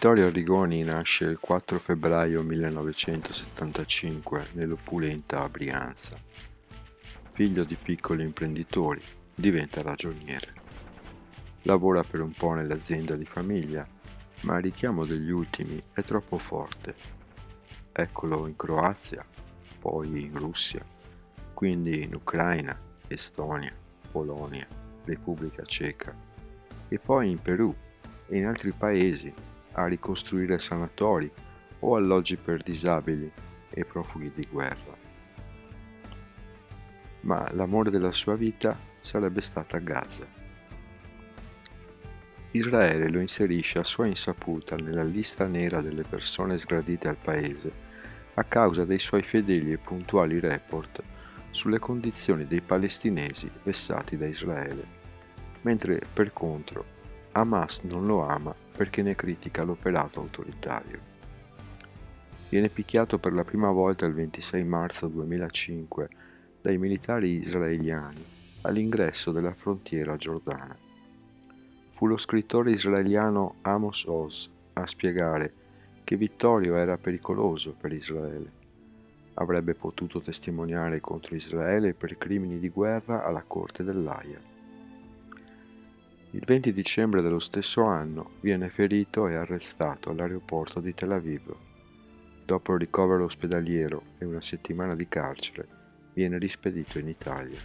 Vittorio Arrigoni nasce il 4 febbraio 1975 nell'opulenta Brianza. Figlio di piccoli imprenditori, diventa ragioniere. Lavora per un po' nell'azienda di famiglia, ma il richiamo degli ultimi è troppo forte. Eccolo in Croazia, poi in Russia, quindi in Ucraina, Estonia, Polonia, Repubblica Ceca e poi in Perù e in altri paesi a ricostruire sanatori o alloggi per disabili e profughi di guerra. Ma l'amore della sua vita sarebbe stata Gaza. Israele lo inserisce a sua insaputa nella lista nera delle persone sgradite al paese a causa dei suoi fedeli e puntuali report sulle condizioni dei palestinesi vessati da Israele, mentre per contro Hamas non lo ama perché ne critica l'operato autoritario. Viene picchiato per la prima volta il 26 marzo 2005 dai militari israeliani all'ingresso della frontiera giordana. Fu lo scrittore israeliano Amos Oz a spiegare che Vittorio era pericoloso per Israele. Avrebbe potuto testimoniare contro Israele per crimini di guerra alla corte dell'Aia. Il 20 dicembre dello stesso anno viene ferito e arrestato all'aeroporto di Tel Aviv. Dopo il ricovero ospedaliero e una settimana di carcere, viene rispedito in Italia.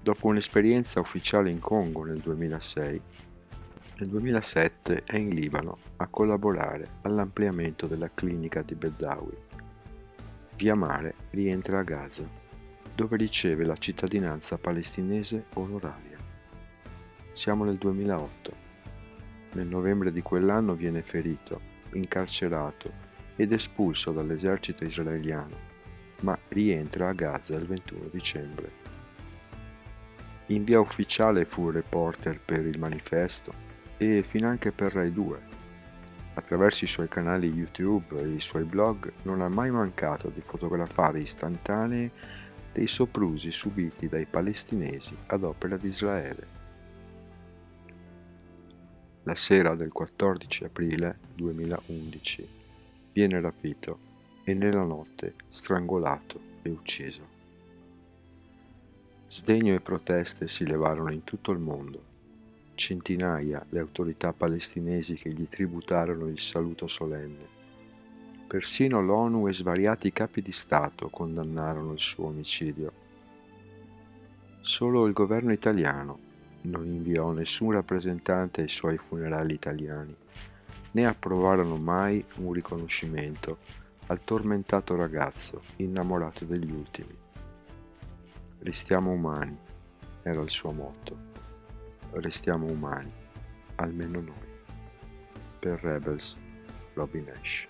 Dopo un'esperienza ufficiale in Congo nel 2006, nel 2007 è in Libano a collaborare all'ampliamento della clinica di Bedawi. Via mare rientra a Gaza, dove riceve la cittadinanza palestinese onoraria. Siamo nel 2008. Nel novembre di quell'anno viene ferito, incarcerato ed espulso dall'esercito israeliano, ma rientra a Gaza il 21 dicembre. In via ufficiale fu reporter per il manifesto e finanche per Rai 2. Attraverso i suoi canali YouTube e i suoi blog non ha mai mancato di fotografare istantanee dei soprusi subiti dai palestinesi ad opera di Israele la sera del 14 aprile 2011 viene rapito e nella notte strangolato e ucciso. Sdegno e proteste si levarono in tutto il mondo. Centinaia le autorità palestinesi che gli tributarono il saluto solenne. Persino l'ONU e svariati capi di Stato condannarono il suo omicidio. Solo il governo italiano non inviò nessun rappresentante ai suoi funerali italiani, né approvarono mai un riconoscimento al tormentato ragazzo innamorato degli ultimi. Restiamo umani, era il suo motto. Restiamo umani, almeno noi. Per Rebels, Robin Ash.